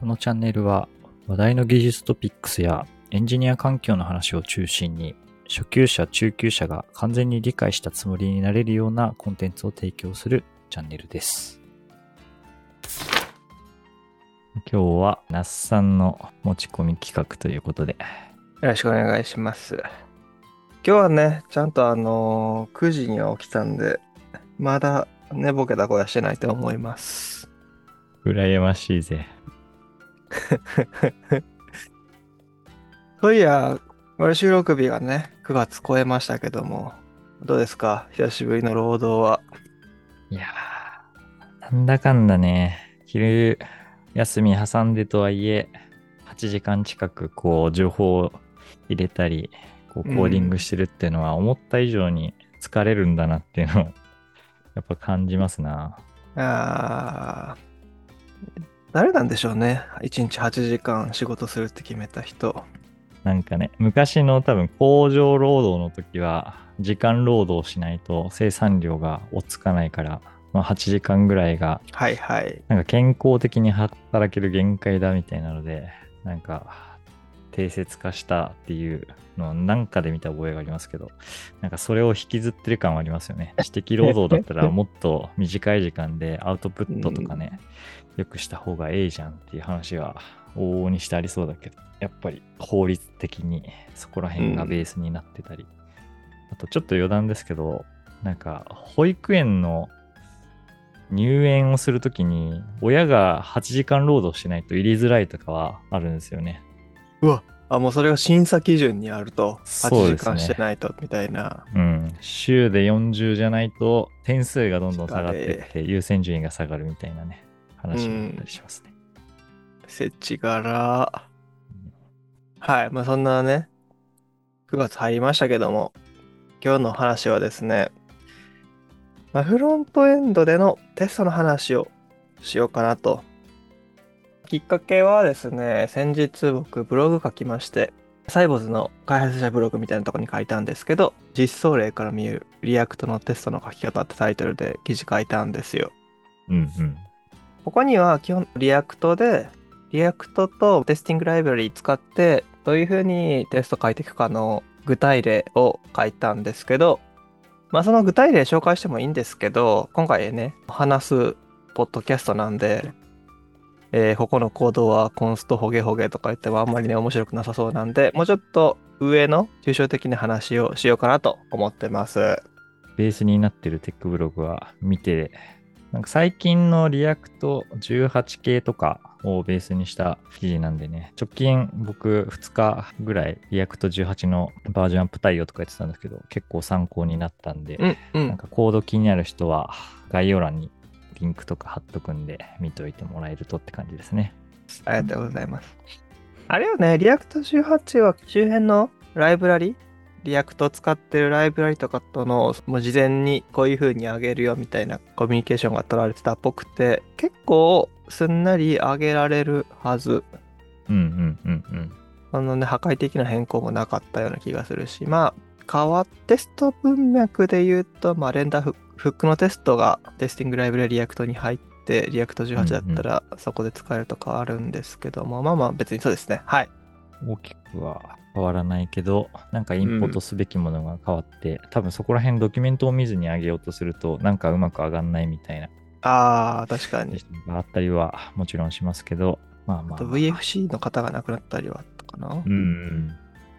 このチャンネルは話題の技術トピックスやエンジニア環境の話を中心に初級者、中級者が完全に理解したつもりになれるようなコンテンツを提供するチャンネルです。今日は那須さんの持ち込み企画ということで、よろしくお願いします。今日はね、ちゃんとあのー9時には起きたんで、まだ寝ぼけた声はしてないと思います。羨ましいぜ。そういや、これ収録日がね、9月超えましたけども、どうですか？久しぶりの労働は。いやー、なんだかんだね、昼休み挟んでとはいえ、8時間近くこう情報を入れたり、こうコーディングしてるっていうのは思った以上に疲れるんだなっていうのをやっぱ感じますな。あー誰なんでしょうね。1日8時間仕事するって決めた人。なんかね、昔の多分工場労働の時は時間労働しないと生産量が追っつかないから、まあ、8時間ぐらいがはいはい。なんか健康的に働ける限界だみたいなので、なんか定説化したっていうのをなんかで見た覚えがありますけど、なんかそれを引きずってる感はありますよね。知的労働だったらもっと短い時間でアウトプットとかね、よくした方がええじゃんっていう話は往々にしてありそうだけど、やっぱり法律的にそこら辺がベースになってたり、あとちょっと余談ですけど、なんか保育園の入園をするときに親が8時間労働しないと入りづらいとかはあるんですよね。うわ、あ、もうそれが審査基準にあると、8そうですね時間してないと、みたいな。うん。週で40じゃないと点数がどんどん下がって疲って優先順位が下がるみたいなね、話があったりしますね。設置柄。はい。まあそんなね、9月入りましたけども、今日の話はですね、まあ、フロントエンドでのテストの話をしようかなと。きっかけはですね、先日僕ブログ書きまして、サイボウズの開発者ブログみたいなところに書いたんですけど、実装例から見える React のテストの書き方ってタイトルで記事書いたんですよ。うんうん。ここには基本 React で、 React と Testing Library 使ってどういうふうにテスト書いていくかの具体例を書いたんですけど、まあその具体例紹介してもいいんですけど、今回ね、話すポッドキャストなんで、えーここのコードは const ホゲホゲとか言ってもあんまりね面白くなさそうなんで、もうちょっと上の抽象的な話をしようかなと思ってます。ベースになってる tech blog は見て、なんか最近の React 18系とかをベースにした記事なんでね、直近僕2日ぐらい React 18のバージョンアップ対応とかやってたんですけど、結構参考になったんで、うんうん。なんかコード気になる人は概要欄にリンクとか貼っとくんで見といてもらえるとって感じですね。ありがとうございます。あれよね、 React 18は周辺のライブラリ、React を使ってるライブラリとかとの、もう事前にこういう風に上げるよみたいなコミュニケーションが取られてたっぽくて、結構すんなり上げられるはず。うんうんうんうん。あのね、破壊的な変更もなかったような気がするし、まあ、変わテスト文脈で言うと、まあ、 renderHook のテストが Testing Library React に入って、 React 18だったらそこで使えるとかあるんですけども、まあまあ別にそうですね。はい。大きくは変わらないけど、なんかインポートすべきものが変わって、多分そこら辺ドキュメントを見ずに上げようとすると、なんかうまく上がんないみたいなああ、確かに。があったりはもちろんしますけど、まあまあ、あと VFC の方がなくなったりはあったかな？うんうん。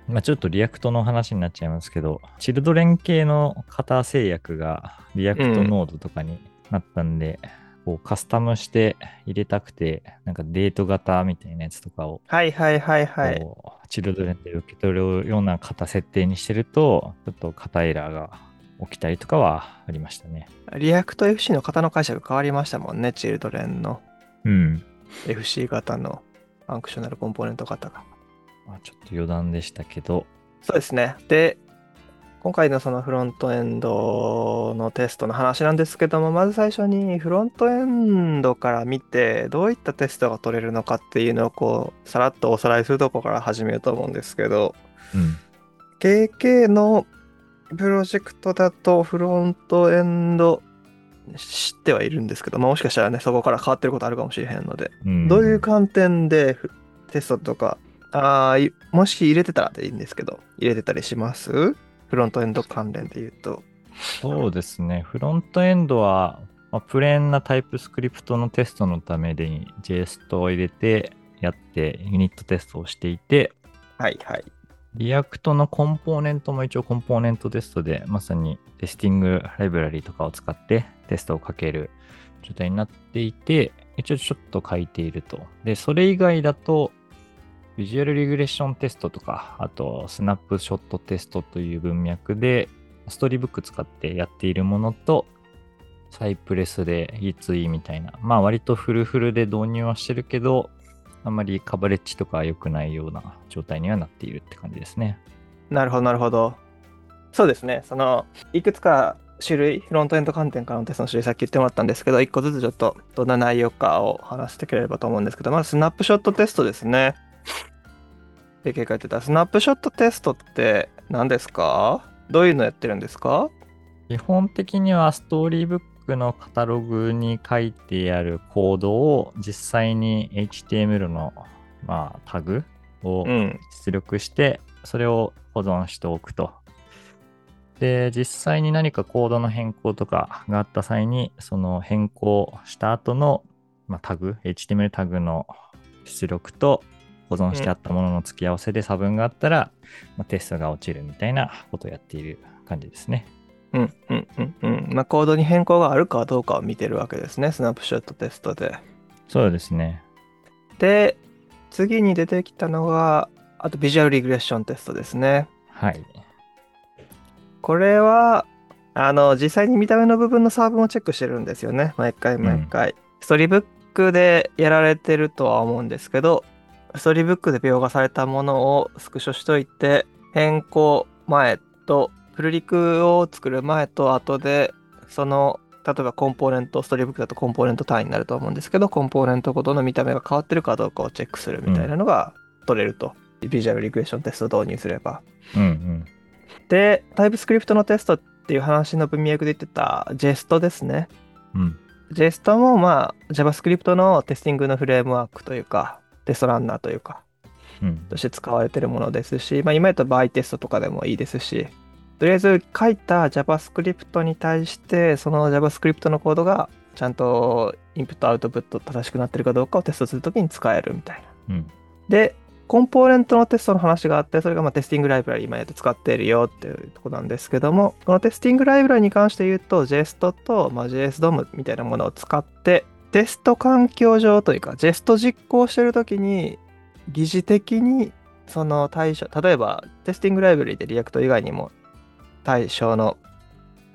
まあちょっと React の話になっちゃいますけど、 children 系の型制約が ReactNode とかになったんで、こうカスタムして入れたくて、なんかデート型みたいなやつとかを、はいはいはいはい。 children で受け取るような型設定にしてると、ちょっと型エラーが起きたりとかはありましたね。 React FC の方の解釈変わりましたもんね、 children のうん。FC 型の Functional Component 型が。まあ、ちょっと余談でしたけど、そうですね。で、今回のそのフロントエンドのテストの話なんですけども、まず最初にフロントエンドから見て、どういったテストが取れるのかっていうのをこう、さらっとおさらいするとこから始めようと思うんですけど、うん。KK のプロジェクトだとフロントエンド知ってはいるんですけど、まあ、もしかしたらね、そこから変わってることあるかもしれへんので、うんどういう観点でふテストとか、あもし入れてたらでいいんですけど、入れてたりします？フロントエンド関連で言うと。そうですね。フロントエンドは、まあ、プレーンなタイプスクリプトのテストのために JST を入れてやってユニットテストをしていて、はいはい。 React のコンポーネントも一応コンポーネントテストでまさに Testing Library とかを使ってテストをかける状態になっていて、一応ちょっと書いていると。で、それ以外だと、ビジュアルリグレッションテストとか、あとスナップショットテストという文脈で、ストーリーブック使ってやっているものと、サイプレスで E2E みたいな、まあ割とフルフルで導入はしてるけど、あんまりカバレッジとか良くないような状態にはなっているって感じですね。なるほど、なるほど。そうですね。その、いくつか種類、フロントエンド観点からのテストの種類、さっき言ってもらったんですけど、一個ずつちょっとどんな内容かを話してくれればと思うんですけど、まずスナップショットテストですね。で、結果言ってた。スナップショットテストって何ですか？どういうのやってるんですか？基本的にはストーリーブックのカタログに書いてあるコードを実際に HTML の、まあ、タグをうん。出力して、それを保存しておくと。で、実際に何かコードの変更とかがあった際に、その変更した後の、まあ、タグ、HTML タグの出力と保存してあったものの付き合わせで差分があったら、まあ、テストが落ちるみたいなことをやっている感じですね。うんうんうんうん。まあ、コードに変更があるかどうかを見てるわけですね。スナップショットテストで。そうですね。で、次に出てきたのが、あとビジュアルリグレッションテストですね。はい。これは、あの、実際に見た目の部分の差分をチェックしてるんですよね。毎回毎回。ストーリーブックでやられてるとは思うんですけど、ストーリーブックで描画されたものをスクショしといて、変更前と、プルリクを作る前と後で、その、例えばコンポーネント、ストーリーブックだとコンポーネント単位になると思うんですけど、コンポーネントごとの見た目が変わってるかどうかをチェックするみたいなのが取れると。ビジュアルリグレッションテストを導入すれば。うんうん。で、タイプスクリプトのテストっていう話の文脈で言ってた JST ですね。うん。JST もまあ JavaScript のテスティングのフレームワークというか、テストランナーというか、うん。として使われてるものですし、まあ今言った場合テストとかでもいいですし、とりあえず書いた JavaScript に対して、その JavaScript のコードがちゃんとインプットアウトプット正しくなってるかどうかをテストするときに使えるみたいな。うん。で、コンポーネントのテストの話があって、それがまあ Testing Library 今やって使っているよっていうところなんですけども、この Testing Library に関して言うと、 Jest と、まあ、JSDOM みたいなものを使って、テスト環境上というか、JST 実行してるときに、疑似的にその対象、例えば Testing Library で React 以外にも対象の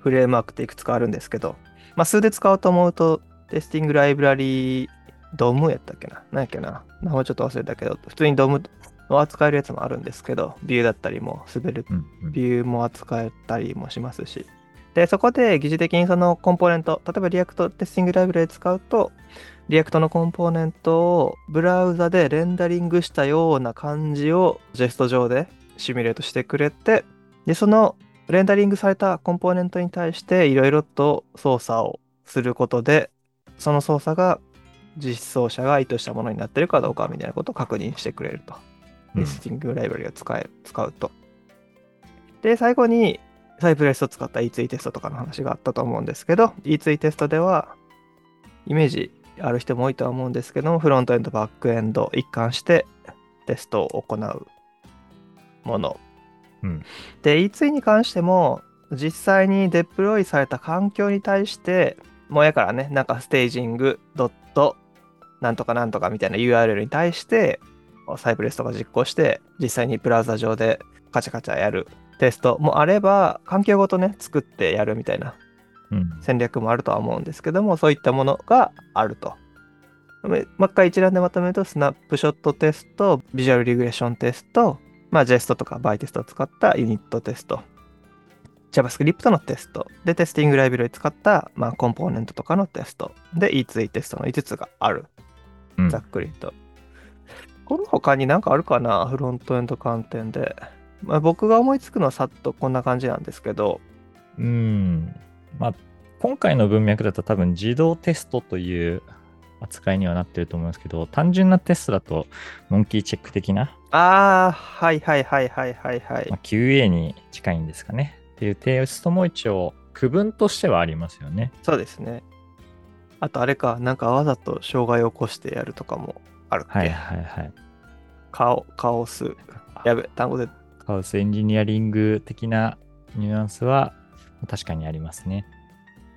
フレームワークっていくつかあるんですけど、まあ、素で使おうと思うと、Testing Library DOM やったっけな？何やっけな？名前ちょっと忘れたけど、普通に DOM を扱えるやつもあるんですけど、 Vue だったりも Svelte。Vue も扱えたりもしますし。で、そこで疑似的にそのコンポーネント、例えば React Testing Library 使うと、 React のコンポーネントをブラウザでレンダリングしたような感じを Jest 上でシミュレートしてくれて、で、そのレンダリングされたコンポーネントに対していろいろと操作をすることで、その操作が実装者が意図したものになってるかどうかみたいなことを確認してくれると。テスティングライブラリを使え使うと。で、最後にサイプレスを使った E2 テストとかの話があったと思うんですけど、E2 テストではイメージある人も多いとは思うんですけども、フロントエンド、バックエンド一貫してテストを行うもの。うんで、E2 に関しても、実際にデプロイされた環境に対して、もうやからね、なんかステージング、ドット、なんとかなんとかみたいな URL に対して、サイプレスとか実行して、実際にブラウザ上でカチャカチャやるテストもあれば、環境ごとね、作ってやるみたいなうん。戦略もあるとは思うんですけども、そういったものがあると。もう一回一覧でまとめると、スナップショットテスト、ビジュアルリグレーションテスト、まあ、JEST とかバイテストを使ったユニットテスト、JavaScript のテスト、で、テスティングライブラリ使った、まあ、コンポーネントとかのテスト、で、E2 テストの5つがある。うんざっくりと。この他になんかあるかな？フロントエンド観点で。まあ、僕が思いつくのはさっとこんな感じなんですけど、うん。まあ、今回の文脈だと多分自動テストという扱いにはなってると思うんですけど、単純なテストだとモンキーチェック的な、ああ、はいはいはいはいはいはいまあ、。QA に近いんですかね。っていうテストも一応区分としてはありますよね。そうですね。あとあれか、なんかわざと障害を起こしてやるとかもあるっけ、はいはいはい。カオカオス。やべ、単語で。カオスエンジニアリング的なニュアンスは確かにありますね。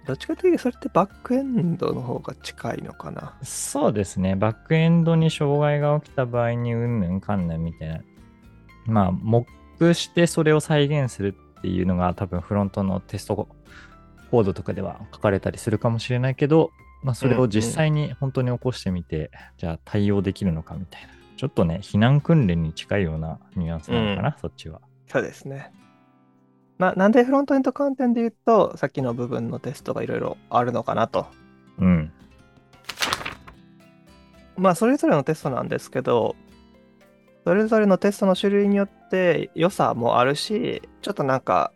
どっちかというとそれってバックエンドの方が近いのかな？そうですね。バックエンドに障害が起きた場合にうんぬんかんぬんみたいな。まあ、モックしてそれを再現するっていうのが多分フロントのテストコードとかでは書かれたりするかもしれないけど、まあ、それを実際に本当に起こしてみて、じゃあ対応できるのかみたいな。ちょっとね、避難訓練に近いようなニュアンスなのかな、そっちは。そうですね。まあ、なんでフロントエンド観点で言うと、さっきの部分のテストがいろいろあるのかなと。うん。まあ、それぞれのテストなんですけど、それぞれのテストの種類によって良さもあるし、ちょっとなんか、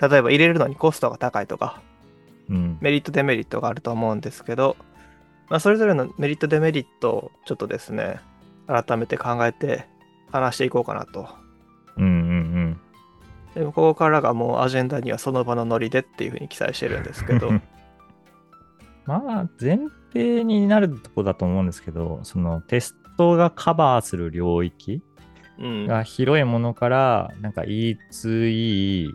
例えば入れるのにコストが高いとか、うん。メリットデメリットがあると思うんですけど、まあ、それぞれのメリットデメリットをちょっとですね、改めて考えて話していこうかなと。うんうんでもここからがもうアジェンダにはその場のノリでっていうふうに記載してるんですけどう、ん。まあ、前提になるとこだと思うんですけど、そのテストがカバーする領域うん、が広いものから、なんか E2E、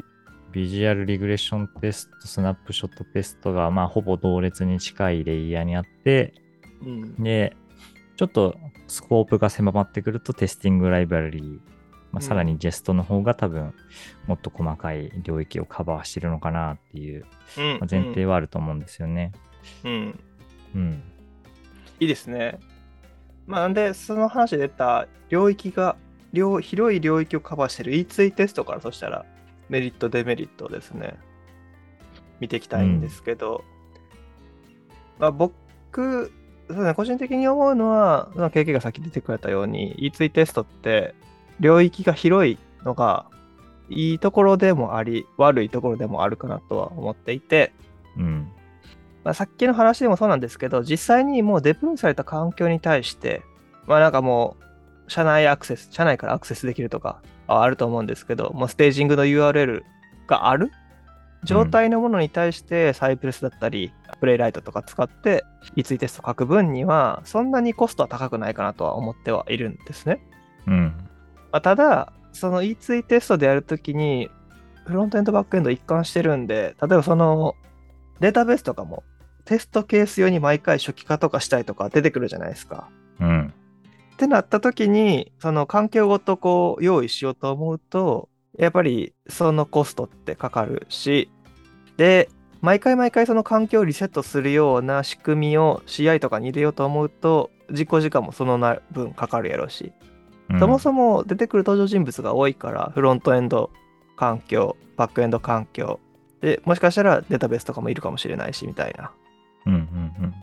ビジュアルリグレッションテスト、スナップショットテストが、まあ、ほぼ同列に近いレイヤーにあって、うん、で、ちょっとスコープが狭まってくるとテスティングライブラリー、まあ、うんさらにジェストの方が多分もっと細かい領域をカバーしてるのかなっていううんまあ前提はあると思うんですよね。うん、うんうん。いいですね。まあ、なんで、その話で出た領域が、領広い領域をカバーしている E2 テストからそしたらメリット、デメリットをですね、見ていきたいんですけど、まあ、僕、そうですね、個人的に思うのは、その KK がさっき出てくれたように、E2 テストって領域が広いのが、いいところでもあり、悪いところでもあるかなとは思っていて、うん。まあ、さっきの話でもそうなんですけど、実際にもうデプロイされた環境に対して、まあなんかもう、社内アクセス、社内からアクセスできるとかはあると思うんですけど、もうステージングの URL がある状態のものに対して、サイプレスだったり、プレイライトとか使って、E2 テスト書く分には、そんなにコストは高くないかなとは思ってはいるんですね。うん。まあ、ただ、その E2 テストでやるときに、フロントエンド、バックエンド一貫してるんで、例えばそのデータベースとかも、テストケース用に毎回初期化とかしたいとか出てくるじゃないですか。うん。ってなったときに、その環境ごとこう用意しようと思うと、やっぱりそのコストってかかるし、で、毎回毎回その環境をリセットするような仕組みを CI とかに入れようと思うと、実行時間もそのな分かかるやろうし、そもそも出てくる登場人物が多いから、フロントエンド環境、バックエンド環境、で、もしかしたらデータベースとかもいるかもしれないし、みたいな。うんうん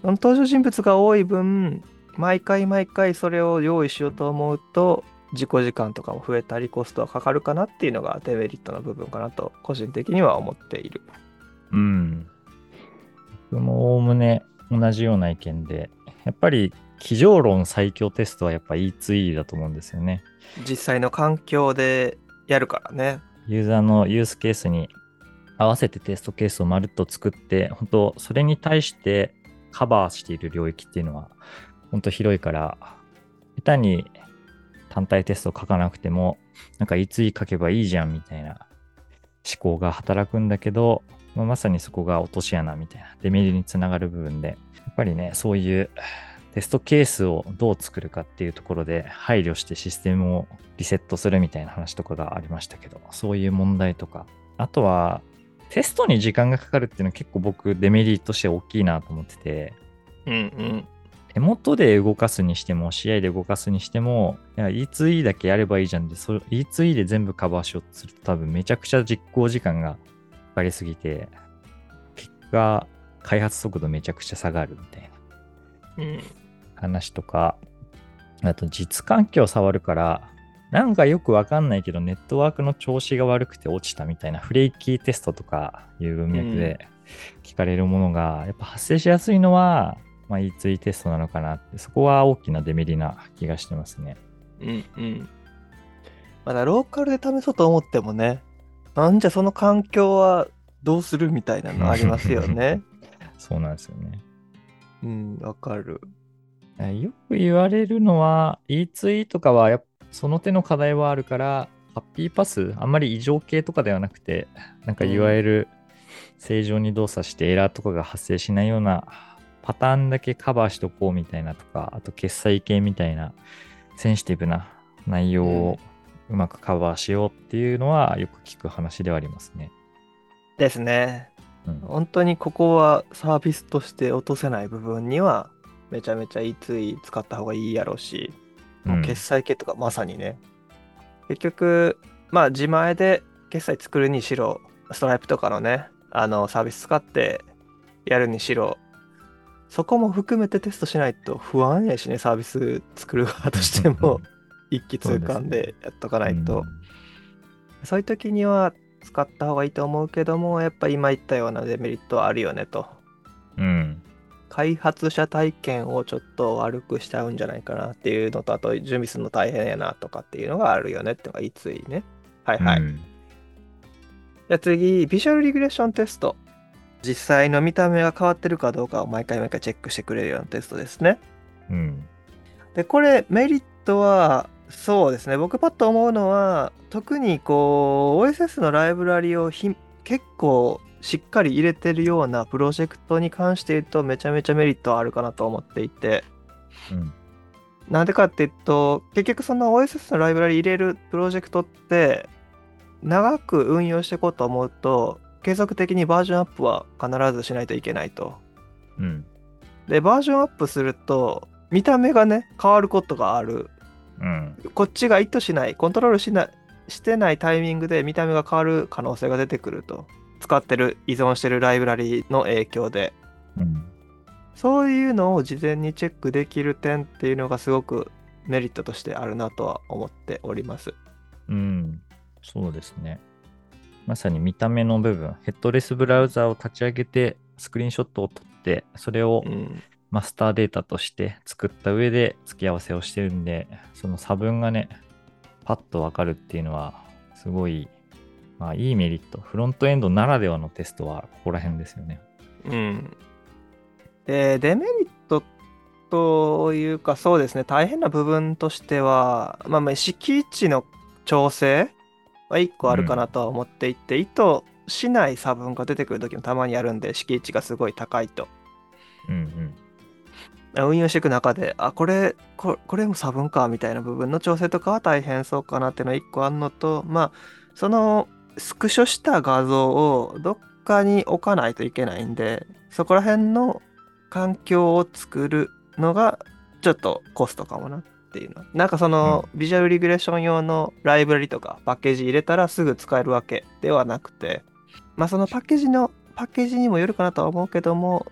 その登場人物が多い分、毎回毎回それを用意しようと思うと、自己時間とかも増えたり、コストはかかるかなっていうのがデメリットの部分かなと、個人的には思っている。うん。うん。僕もおおむね同じような意見で、やっぱり机上論最強テストはやっぱ E2E だと思うんですよね。実際の環境でやるからね。ユーザーのユースケースに合わせてテストケースをまるっと作って、本当それに対してカバーしている領域っていうのは、本当広いから、下手に単体テスト書かなくても、なんかいつい書けばいいじゃんみたいな思考が働くんだけど、まあまさにそこが落とし穴みたいなデメリにつながる部分で、やっぱりね、そういうテストケースをどう作るかっていうところで配慮してシステムをリセットするみたいな話とかがありましたけど、そういう問題とか、あとはテストに時間がかかるっていうのは結構僕デメリットとして大きいなと思ってて、うんうん。手元で動かすにしても、試合で動かすにしても、いや E2E だけやればいいじゃんで、それ E2E で全部カバーしようとすると多分めちゃくちゃ実行時間がかかりすぎて、結果、開発速度めちゃくちゃ下がるみたいなうん。話とか、あと実環境触るから、なんかよくわかんないけど、ネットワークの調子が悪くて落ちたみたいなフレイキーテストとかいう文脈で、聞かれるものが、やっぱ発生しやすいのは、まあ、E2E テストなのかなって、そこは大きなデメリな気がしてますね。うんうん。まだローカルで試そうと思ってもね、なんじゃその環境はどうするみたいなのありますよね。そうなんですよね。うん、わかる。よく言われるのは、E2E とかはやっぱその手の課題はあるから、ハッピーパス、あんまり異常系とかではなくて、なんかいわゆる正常に動作してエラーとかが発生しないようなパターンだけカバーしとこうみたいなとか、あと決済系みたいなセンシティブな内容をうまくカバーしようっていうのはよく聞く話ではありますね。ですね。うん、本当にここはサービスとして落とせない部分には、めちゃめちゃ E2E 使った方がいいやろうし、もう決済系とかまさにね、結局、まあ自前で決済作るにしろ、ストライプとかのね、あのサービス使ってやるにしろ、そこも含めてテストしないと不安やしね、サービス作る側としても、一気通貫でやっとかないと。うんそういう時には使った方がいいと思うけども、やっぱ今言ったようなデメリットはあるよねと。うん。開発者体験をちょっと悪くしちゃうんじゃないかなっていうのと、あと準備するの大変やなとかっていうのがあるよねってのがいついね。はいはい。うんじゃあ次、ビジュアルリグレッションテスト。実際の見た目が変わってるかどうかを毎回毎回チェックしてくれるようなテストですね。うん。で、これメリットは、そうですね。僕パッと思うのは、特にこう、OSS のライブラリをひ結構しっかり入れてるようなプロジェクトに関して言うと、めちゃめちゃメリットはあるかなと思っていて、うん。なんでかっていうと、結局その OSS のライブラリ入れるプロジェクトって、長く運用していこうと思うと、継続的にバージョンアップは必ずしないといけないと。うん。で、バージョンアップすると、見た目がね、変わることがある。うん。こっちが意図しない、コントロールしない、してないタイミングで見た目が変わる可能性が出てくると。使ってる、依存してるライブラリの影響で。うん。そういうのを事前にチェックできる点っていうのがすごくメリットとしてあるなとは思っております。うん。そうですね。まさに見た目の部分、ヘッドレスブラウザを立ち上げて、スクリーンショットを撮って、それをうん。マスターデータとして作った上で付き合わせをしてるんで、その差分がね、パッとわかるっていうのは、すごい、まあいいメリット。フロントエンドならではのテストはここら辺ですよね。うん。で、デメリットというか、そうですね、大変な部分としては、まあ、まあ敷地の調整は1個あるかなとは思っていて、意図しない差分が出てくる時もたまにあるんで、敷地がすごい高いと。うんうん。運用していく中で、あ、これ、ここれも差分かみたいな部分の調整とかは大変そうかなっていうのが1個あるのと、まあ、そのスクショした画像をどっかに置かないといけないんで、そこら辺の環境を作るのがちょっとコストかもなっていうの。なんかその、ビジュアルリグレッション用のライブラリとかパッケージ入れたらすぐ使えるわけではなくて、まあそのパッケージの、パッケージにもよるかなとは思うけども、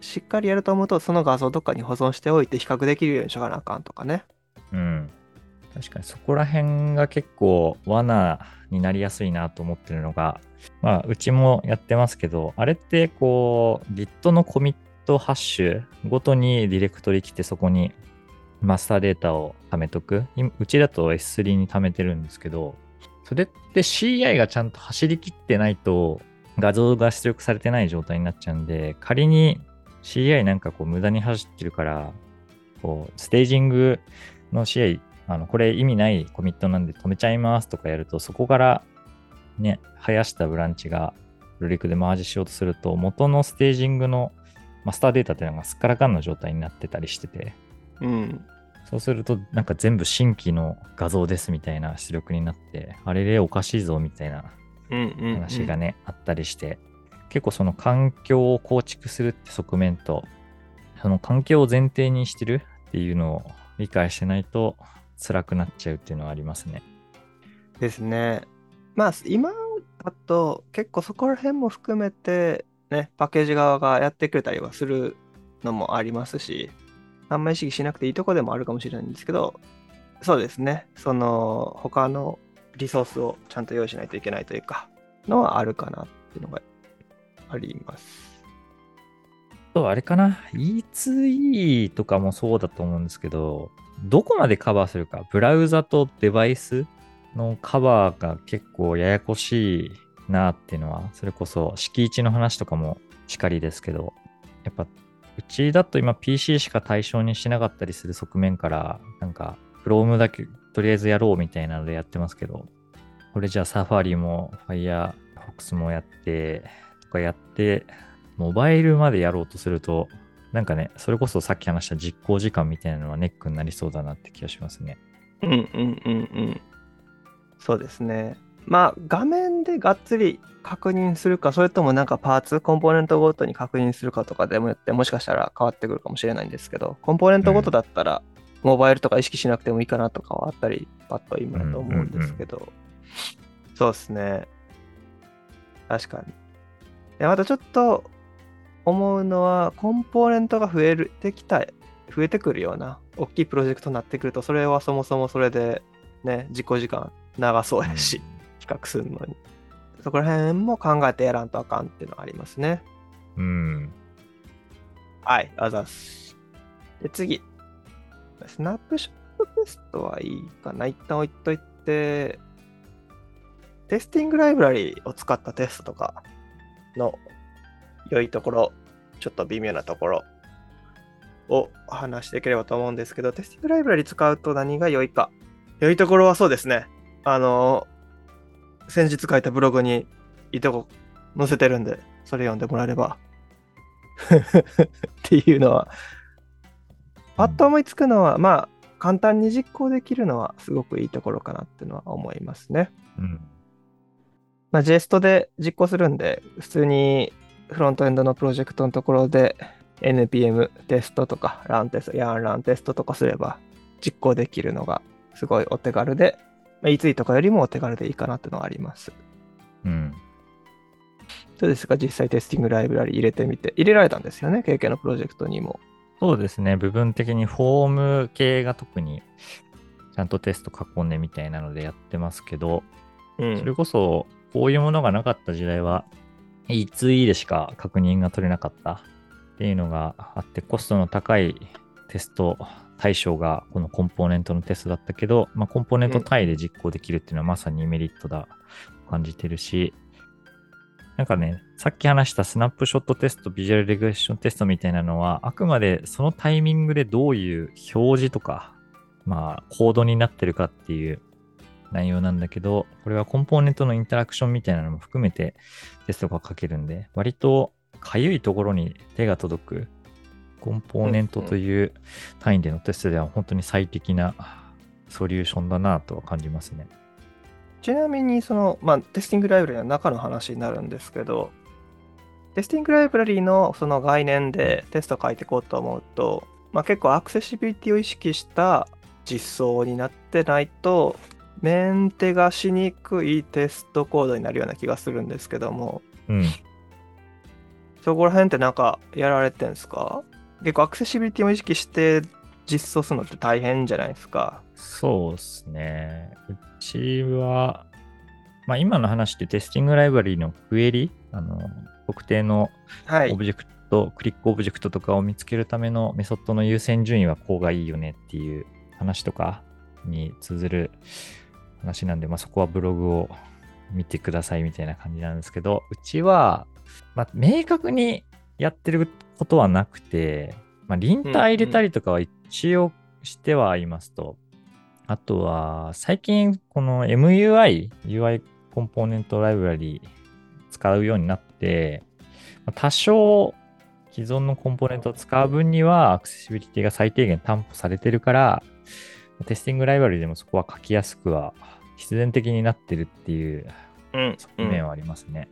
しっかりやると思うと、その画像どっかに保存しておいて比較できるようにしとかなあかんとかね。うん。確かにそこら辺が結構罠になりやすいなと思ってるのが、まあ、うちもやってますけど、あれってこう、Git のコミットハッシュごとにディレクトリ来てそこにマスターデータを貯めとく？うちだと S3 に貯めてるんですけど、それって CI がちゃんと走りきってないと画像が出力されてない状態になっちゃうんで、仮に CI なんかこう無駄に走ってるから、こう、ステージングの CI、あの、これ意味ないコミットなんで止めちゃいますとかやると、そこからね、生やしたブランチがルリクでマージしようとすると、元のステージングのマスターデータっていうのがすっからかんの状態になってたりしてて、うん。そうすると、なんか全部新規の画像ですみたいな出力になって、あれれおかしいぞみたいな。話がね、あったりして、結構その環境を構築するって側面と、その環境を前提にしてるっていうのを理解してないと辛くなっちゃうっていうのはありますね。ですね。まあ、今だと結構そこら辺も含めて、ね、パッケージ側がやってくれたりはするのもありますし、あんまり意識しなくていいとこでもあるかもしれないんですけど、そうですね。その、他のリソースをちゃんと用意しないといけないというか、のはあるかなっていうのがあります。とあれかな ?E2E とかもそうだと思うんですけど、どこまでカバーするか。ブラウザとデバイスのカバーが結構ややこしいなっていうのは、それこそ敷地の話とかもしかりですけど、やっぱうちだと今 PC しか対象にしなかったりする側面から、なんか Chrome だけとりあえずやろうみたいなのでやってますけど、これじゃあ Safari も Firefox もやって、とかやって、モバイルまでやろうとすると、なんかね、それこそさっき話した実行時間みたいなのはネックになりそうだなって気がしますね。うんうんうんうん。そうですね。まあ、画面でがっつり確認するか、それともなんかパーツ、コンポーネントごとに確認するかとかでもよって、もしかしたら変わってくるかもしれないんですけど、コンポーネントごとだったら、モバイルとか意識しなくてもいいかなとかはあったり、パッと今だと思うんですけど、そうですね。確かに。でまたちょっと思うのは、コンポーネントが増えるてきた、増えてくるような、大きいプロジェクトになってくると、それはそもそもそれで、ね、実行時間長そうやし、比較するのに。そこら辺も考えてやらんとあかんっていうのはありますね。うん。はい、あざっす。で、次。スナップショットテストはいいかな。一旦置いといて、テスティングライブラリを使ったテストとかの良いところ、ちょっと微妙なところを話していければと思うんですけど、テスティングライブラリ使うと何が良いか。良いところはそうですね。あの、先日書いたブログにいいとこ載せてるんで、それ読んでもらえれば。っていうのは、パッと思いつくのは、まあ、簡単に実行できるのはすごくいいところかなっていうのは思いますね。うん。まあ、JST で実行するんで、普通にフロントエンドのプロジェクトのところで NPM テストとか、ランテスト、ヤンランテストとかすれば実行できるのがすごいお手軽で、まあ、E2 とかよりもお手軽でいいかなっていうのはあります。うん。どうですか？実際テスティングライブラリ入れてみて。入れられたんですよね ?KK のプロジェクトにも。そうですね。部分的にフォーム系が特にちゃんとテスト囲んでみたいなのでやってますけど、うそれこそこういうものがなかった時代は E2E でしか確認が取れなかったっていうのがあって、コストの高いテスト対象がこのコンポーネントのテストだったけど、まあ、コンポーネント単位で実行できるっていうのはまさにメリットだと感じてるし、なんかね、さっき話したスナップショットテスト、ビジュアルレグレッションテストみたいなのは、あくまでそのタイミングでどういう表示とか、まあ、コードになってるかっていう内容なんだけど、これはコンポーネントのインタラクションみたいなのも含めてテストが書けるんで、割とかゆいところに手が届くコンポーネントという単位でのテストでは本当に最適なソリューションだなとは感じますね。ちなみに、その、まあ、テスティングライブラリの中の話になるんですけど、テスティングライブラリのその概念でテスト書いていこうと思うと、まあ、結構アクセシビリティを意識した実装になってないと、メンテがしにくいテストコードになるような気がするんですけども、うん。そこら辺ってなんかやられてんすか？結構アクセシビリティを意識して実装するのって大変じゃないですか？そうですね。うちは、まあ今の話って Testing Library のクエリ、あの、特定のはい。オブジェクト、クリックオブジェクトとかを見つけるためのメソッドの優先順位はこうがいいよねっていう話とかに通ずる話なんで、まあそこはブログを見てくださいみたいな感じなんですけど、うちは、まあ明確にやってることはなくて、まあリンター入れたりとかは一応してはいますと、あとは最近この MUI、UI コンポーネントライブラリ使うようになって、まあ多少既存のコンポーネントを使う分にはアクセシビリティが最低限担保されてるから、テスティングライブラリでもそこは書きやすくは必然的になってるっていううん。側面はありますね。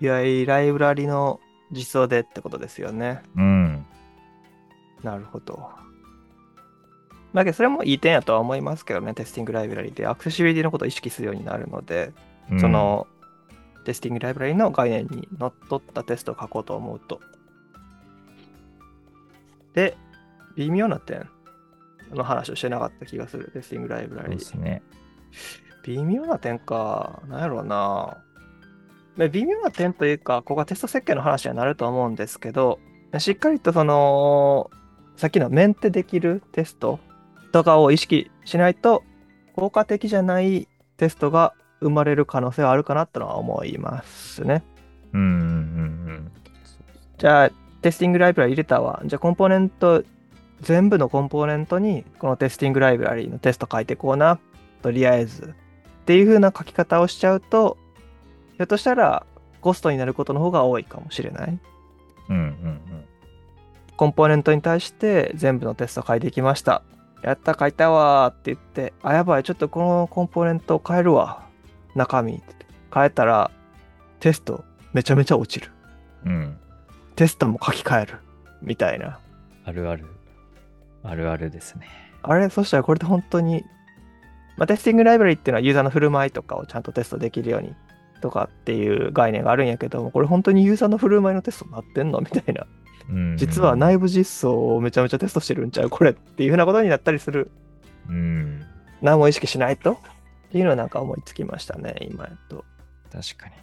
UI ライブラリの実装でってことですよね。うん。なるほど。だけどそれもいい点やとは思いますけどね、テスティングライブラリでアクセシビリティのことを意識するようになるので、うんそ、のテスティングライブラリの概念にのっとったテストを書こうと思うと。で、微妙な点の話をしてなかった気がする、テスティングライブラリで。すね。微妙な点か、なんやろうな。まあ微妙な点というか、ここはテスト設計の話にはなると思うんですけど、しっかりとその、さっきのメンテできるテストとかを意識しないと、効果的じゃないテストが生まれる可能性はあるかなとは思いますね。うんうんうんじゃあ、テスティングライブラリ入れたわ。じゃあ、コンポーネント、全部のコンポーネントに、このテスティングライブラリのテスト書いていこうな。とりあえず。っていう風な書き方をしちゃうと、ひょっとしたらコストになることの方が多いかもしれない。うん。うんうんコンポーネントに対して全部のテスト書いていきました。やった、書いたわーって言って、あ、やばい、ちょっとこのコンポーネント変えるわ。中身。変えたら、テストめちゃめちゃ落ちる。うん。うん。テストも書き換える。みたいな。あるある。あるあるですね。あれ？そしたらこれで本当に、まあ、テスティングライブラリっていうのはユーザーの振る舞いとかをちゃんとテストできるようにとかっていう概念があるんやけども、これ本当にユーザーの振る舞いのテストになってんの？みたいな。うん。実は内部実装をめちゃめちゃテストしてるんちゃう？これっていうふうなことになったりする。うん。何も意識しないと？っていうのはなんか思いつきましたね、今やと。確かにね。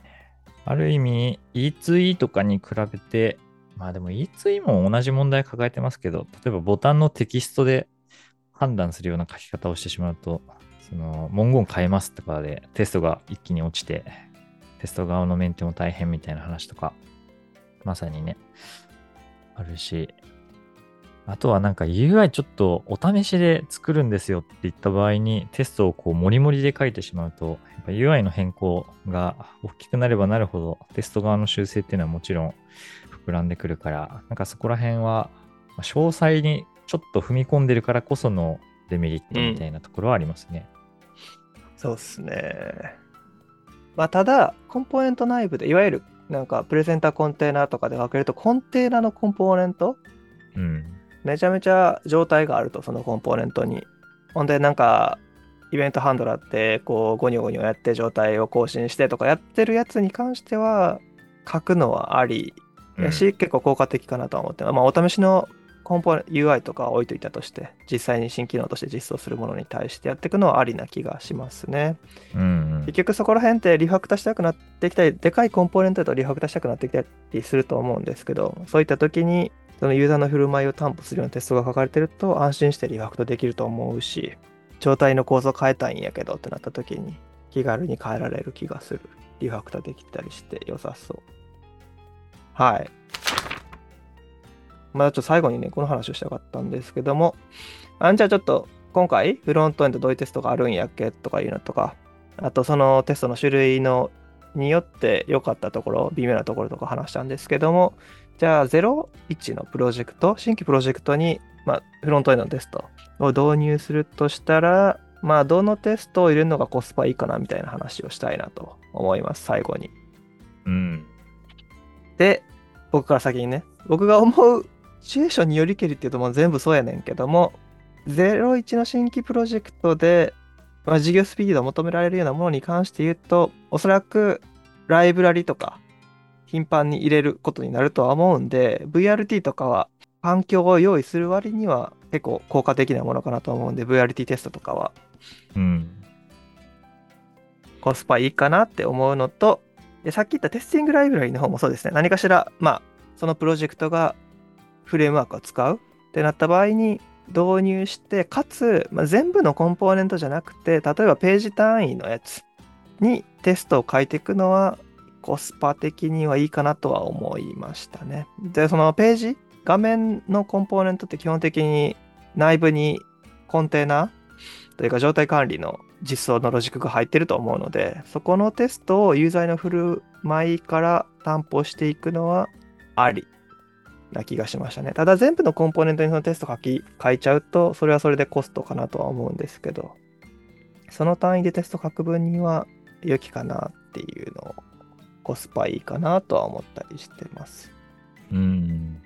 ある意味、E2E とかに比べて、まあでも E2E も同じ問題抱えてますけど、例えばボタンのテキストで判断するような書き方をしてしまうと、その文言変えますとかでテストが一気に落ちて、テスト側のメンテも大変みたいな話とか、まさにね、あるし、あとはなんか UI ちょっとお試しで作るんですよって言った場合にテストをこうモリモリで書いてしまうと、やっぱ UI の変更が大きくなればなるほどテスト側の修正っていうのはもちろん膨らんでくるから、なんかそこら辺は詳細にちょっと踏み込んでるからこそのデメリットみたいなところはありますね。そうっすね。まあ、ただ、コンポーネント内部で、いわゆるなんかプレゼンターコンテナとかで分けると、コンテナのコンポーネント？うん。めちゃめちゃ状態があると、そのコンポーネントに。ほんで、なんか、イベントハンドラーって、こう、ゴニョゴニョやって状態を更新してとかやってるやつに関しては、書くのはありやし、結構効果的かなとは思ってます。まあ、お試しのコンポーネント UI とかは置いといたとして、実際に新機能として実装するものに対してやっていくのはありな気がしますね。うんうん結局そこら辺ってリファクターしたくなってきたり、でかいコンポーネントだとリファクターしたくなってきたりすると思うんですけど、そういった時に、そのユーザーの振る舞いを担保するようなテストが書かれてると安心してリファクトできると思うし、状態の構造変えたいんやけどってなった時に気軽に変えられる気がする。リファクターできたりして良さそう。はい。まあちょっと最後にね、この話をしたかったんですけども、あんじゃあちょっと今回フロントエンドどういうテストがあるんやっけとかいうのとか、あとそのテストの種類のによって良かったところ、微妙なところとか話したんですけども、じゃあ01のプロジェクト、新規プロジェクトに、まあ、フロントエンドのテストを導入するとしたら、まあ、どのテストを入れるのがコスパいいかなみたいな話をしたいなと思います、最後に。うん。で、僕から先にね、僕が思うシチュエーションによりけりっていうともう全部そうやねんけども、01の新規プロジェクトで、まあ、事業スピードを求められるようなものに関して言うと、おそらくライブラリとか頻繁に入れることになるとは思うんで、VRT とかは環境を用意する割には結構効果的なものかなと思うんで、VRT テストとかはうん。コスパいいかなって思うのと、でさっき言ったテスティングライブラリの方もそうですね。何かしら、まあ、そのプロジェクトがフレームワークを使うってなった場合に導入して、かつ、まあ、全部のコンポーネントじゃなくて、例えばページ単位のやつにテストを書いていくのは、コスパ的にはいいかなとは思いましたね。で、そのページ、画面のコンポーネントって基本的に内部にコンテナというか状態管理の実装のロジックが入ってると思うので、そこのテストをユーザーの振る舞いから担保していくのはありな気がしましたね。ただ全部のコンポーネントにそのテスト書き、書いちゃうと、それはそれでコストかなとは思うんですけど、その単位でテスト書く分には良きかなっていうのを、コスパいいかなとは思ったりしてます。うん。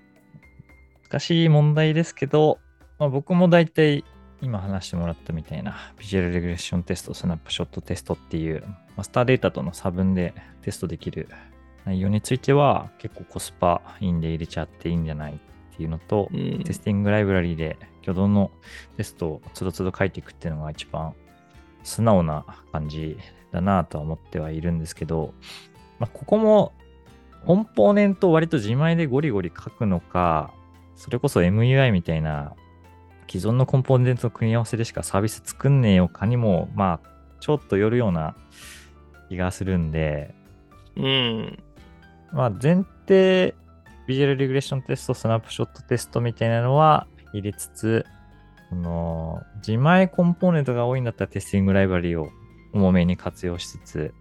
難しい問題ですけど、まあ、僕も大体今話してもらったみたいなビジュアルレグレッションテスト、スナップショットテストっていうマスターデータとの差分でテストできる内容については結構コスパいいんで入れちゃっていいんじゃないっていうのと、うんテスティングライブラリで挙動のテストをつどつど書いていくっていうのが一番素直な感じだなとは思ってはいるんですけど、まあ、ここもコンポーネントを割と自前でゴリゴリ書くのか、それこそ MUI みたいな既存のコンポーネントの組み合わせでしかサービス作んねえよかにも、まあ、ちょっとよるような気がするんで、うん。まあ、前提、ビジュアルリグレッションテスト、スナップショットテストみたいなのは入れつつ、その自前コンポーネントが多いんだったらテスティングライブラリを重めに活用しつつ、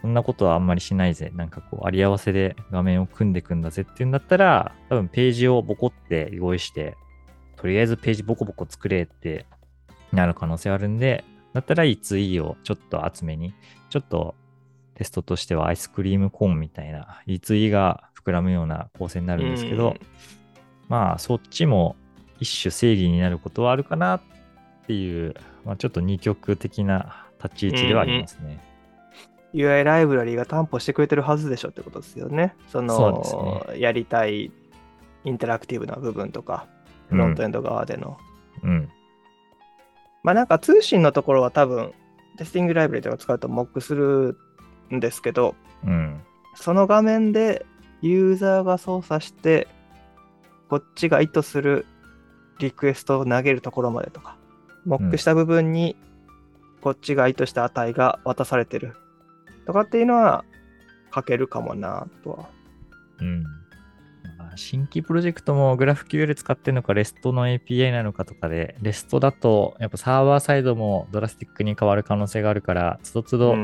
そんなことはあんまりしないぜ。なんかこう、あり合わせで画面を組んでいくんだぜっていうんだったら、多分ページをボコって用意して、とりあえずページボコボコ作れってなる可能性あるんで、だったら E2E をちょっと厚めに、ちょっとテストとしてはアイスクリームコーンみたいな E2E が膨らむような構成になるんですけど、うん。まあそっちも一種正義になることはあるかなっていう、まあ、ちょっと二極的な立ち位置ではありますね。UI ライブラリーが担保してくれてるはずでしょってことですよね。そのそうですやりたいインタラクティブな部分とか、フロントエンド側での。うん。まあなん。か通信のところは多分、テスティングライブラリとか使うとモックするんですけど、うん。その画面でユーザーが操作して、こっちが意図するリクエストを投げるところまでとか、モックした部分にこっちが意図した値が渡されてるとかっていうのは書けるかもなとは。うん。まあ新規プロジェクトも GraphQL 使ってるのか REST の API なのかとかで、REST だとやっぱサーバーサイドもドラスティックに変わる可能性があるから、つどつど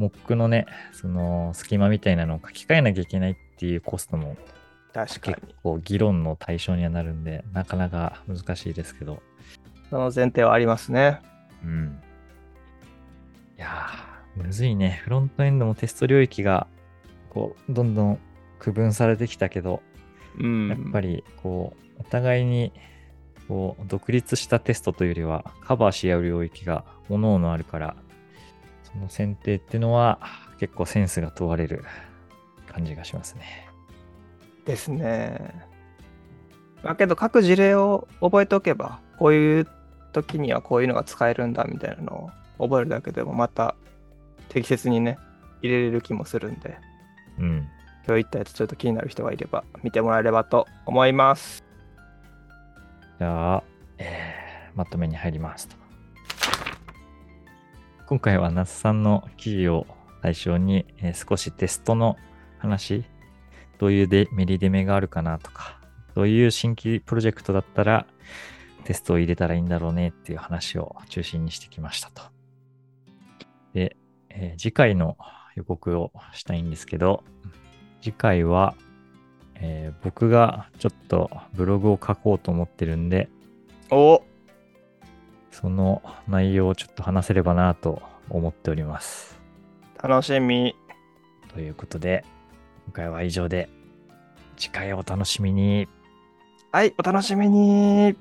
うん、Mock のね、その隙間みたいなのを書き換えなきゃいけないっていうコストも確かに結。構議論の対象にはなるんで、なかなか難しいですけど。その前提はありますね。うん。いやー、むずいね。フロントエンドもテスト領域が、こう、どんどん区分されてきたけど、うん。やっぱり、こう、お互いに、こう、独立したテストというよりは、カバーし合う領域が、各々あるから、その選定っていうのは、結構センスが問われる感じがしますね。ですね。だけど各事例を覚えておけば、こういう時にはこういうのが使えるんだみたいなのを覚えるだけでもまた適切にね、入れれる気もするんで、うん。今日言ったやつちょっと気になる人がいれば見てもらえればと思います。じゃあ、えーまとめに入りますと。今回は那須さんの記事を対象に、えー少しテストの話、どういうでメリデメがあるかなとか、どういう新規プロジェクトだったらテストを入れたらいいんだろうねっていう話を中心にしてきましたと。で、えー次回の予告をしたいんですけど、次回は、えー僕がちょっとブログを書こうと思ってるんで、おその内容をちょっと話せればなと思っております。楽しみ。ということで、今回は以上で、次回をお楽しみに。はい、お楽しみに。